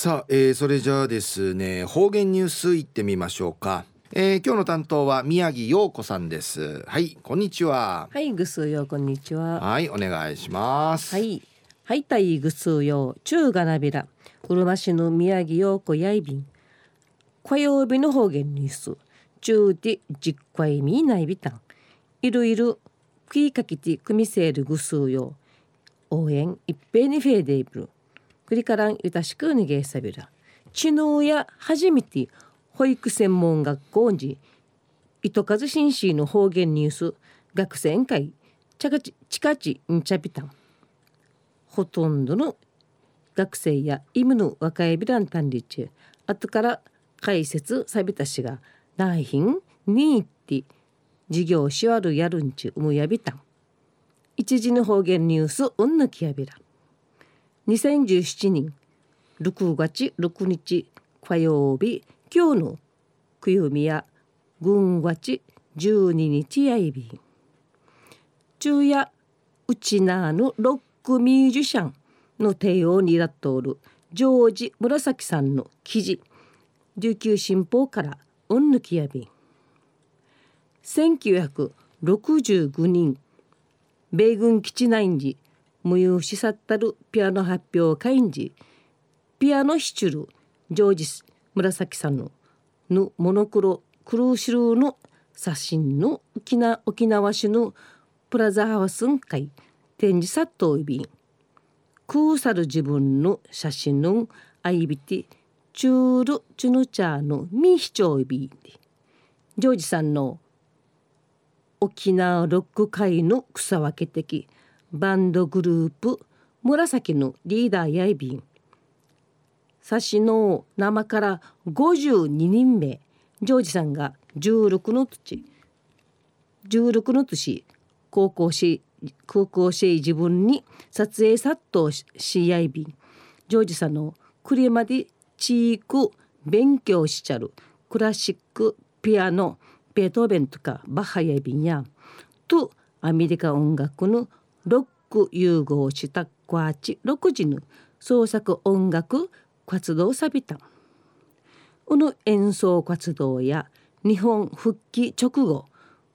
さあ、えー、それじゃあですね方言ニュースいってみましょうか、えー、今日の担当は宮城陽子さんです。はいこんにちは。はいぐすよこんにちは。はいお願いします。はい。はいたいぐすよ中がなびら。うるま市の宮城陽子やいびん。火曜日の方言ニュース。中で実回みないびたん。いるいる食いかきて組みせるぐすよ応援一平にフェーデーブルクリカランユタシクニゲーサビラ知能や初めて保育専門学校に糸数紳士の方言ニュース学生会チャカチチカチンチャビタンほとんどの学生やイムの若いビランタンリチ後から解説さびたしが内品にーって授業しわるやるんちうむやびたん。一時の方言ニュースうんぬきやびら。2017年6月6日火曜日今日のくゆみや軍月12日やいびん。昼夜うちなのロックミュージシャンの帝王になっとおるジョージ紫さんの記事琉球新報からうんぬきやびん。1965年米軍基地内に無有しさったるピアノ発表会員時ピアノシチュルジョージ紫さんののモノクロクルーシルーの写真の沖縄沖縄市のプラザハウスン会展示殺到いびん空さる自分の写真のアイビティチュールチュヌチャーのミヒチョイビンジョージさんの沖縄ロック界の草分け的バンドグループ紫のリーダーやいびん。サシの生から52人目ジョージさんが16の土。16の年高校し高校生自分に撮影殺到しやいびん。ジョージさんの車でチーク勉強しちゃる。クラシックピアノベートーベンとかバッハやいびんや。とアメリカ音楽のロック融合したクワーチ6時の創作音楽活動さびた。この演奏活動や日本復帰直後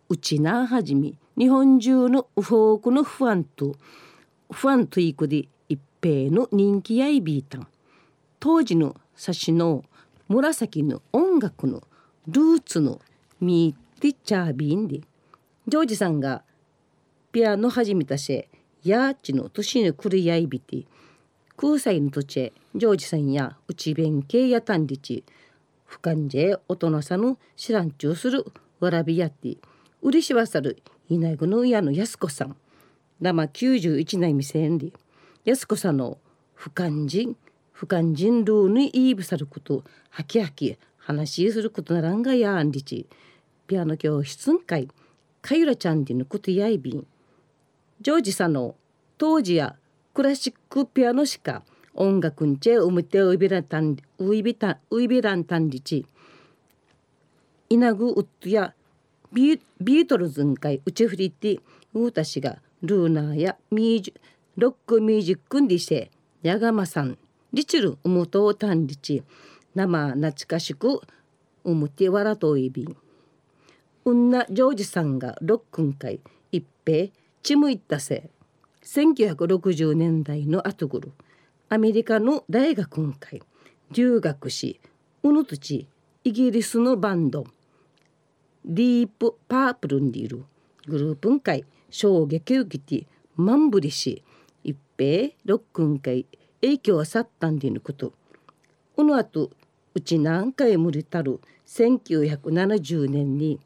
うちなはじめ日本中のフォークのファンとファンといくで一平の人気やいびいた。ん当時の差しの紫の音楽のルーツのミーティチャービンでジョージさんがピアノ始めたせやーちの年のくるやいびて空歳の土地ジョージさんや内弁慶やたんりち不感じ大人さの知らんちゅうするわらびやってうりしわさるいないぐのやのやすこさん。生91年未成でやすこさんの不感人不感人ルーにいいぶさることはきはき話することならんがやんりち。ピアノ教室んかいかゆらちゃんでのことやいびん。ジョージさんの当時やクラシックピアノしか音楽んちうむてういびらんたんういびたういびらんたんりちイナグウッドやビートルズんかいうちふりってうたしがルーナーやミージロックミュージックんりしてやがまさんリチルうむとうたんりち生懐かしくうむてわらといびん。うんなジョージさんがロックン会一平。ちむいったせ1960年代の後頃アメリカの大学ん会留学しうぬとちイギリスのバンドディープパープルにいるグループん会衝撃受けてマンブリし一平ロックン会影響は去ったんでのこと。この後うち何回無理たる1970年に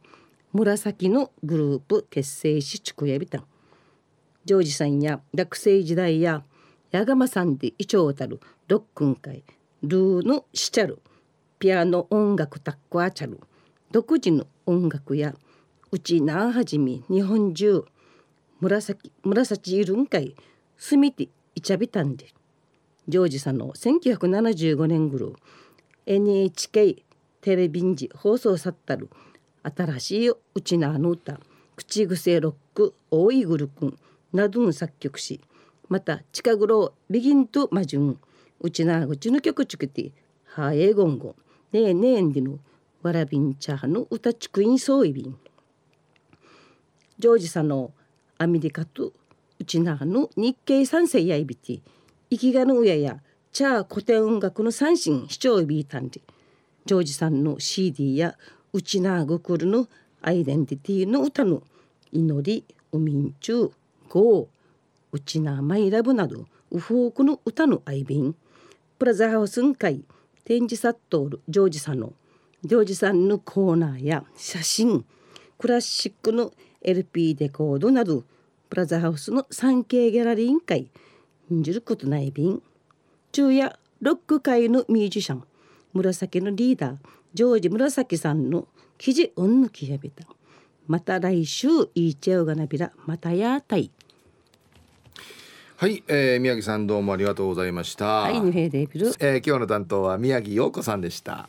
紫のグループ結成しちくやびたん。ジョージさんや学生時代や矢釜さんでイチョウたるロックン会ルーのシチャルピアノ音楽タックアチャル独自の音楽やうちなはじめ日本中紫紫いるんかいすみていちゃびたんでジョージさんの1975年頃 NHK テレビンジ放送さったる新しいうちなあの歌口癖ロック大井グルくんなどの作曲しまた近頃ビギンとマジュンうちなぐちの曲ちくてはえごんごねえねえんでのわらびんちゃはの歌ちくいんそういびんジョージさんのアメリカとうちなの日系三世やいびて生きがのうややチャー古典音楽の三振視聴ビータンでジョージさんの CD やうちなぐくるのアイデンティティの歌の祈りおみんちゅうゴーうちなマイラブなどウフォークの歌の愛便プラザハウスン会展示サットールジョージさんのジョージさんのコーナーや写真クラシックの LP デコードなどプラザハウスの 3K ギャラリー委員会んじることない便昼夜ロック界のミュージシャン紫のリーダージョージ紫さんの記事うんぬきやびたまた来週いいちゃうがなびらまたやーたいはい、えー、宮城さんどうもありがとうございました。はい、えー、今日の担当は宮城陽子さんでした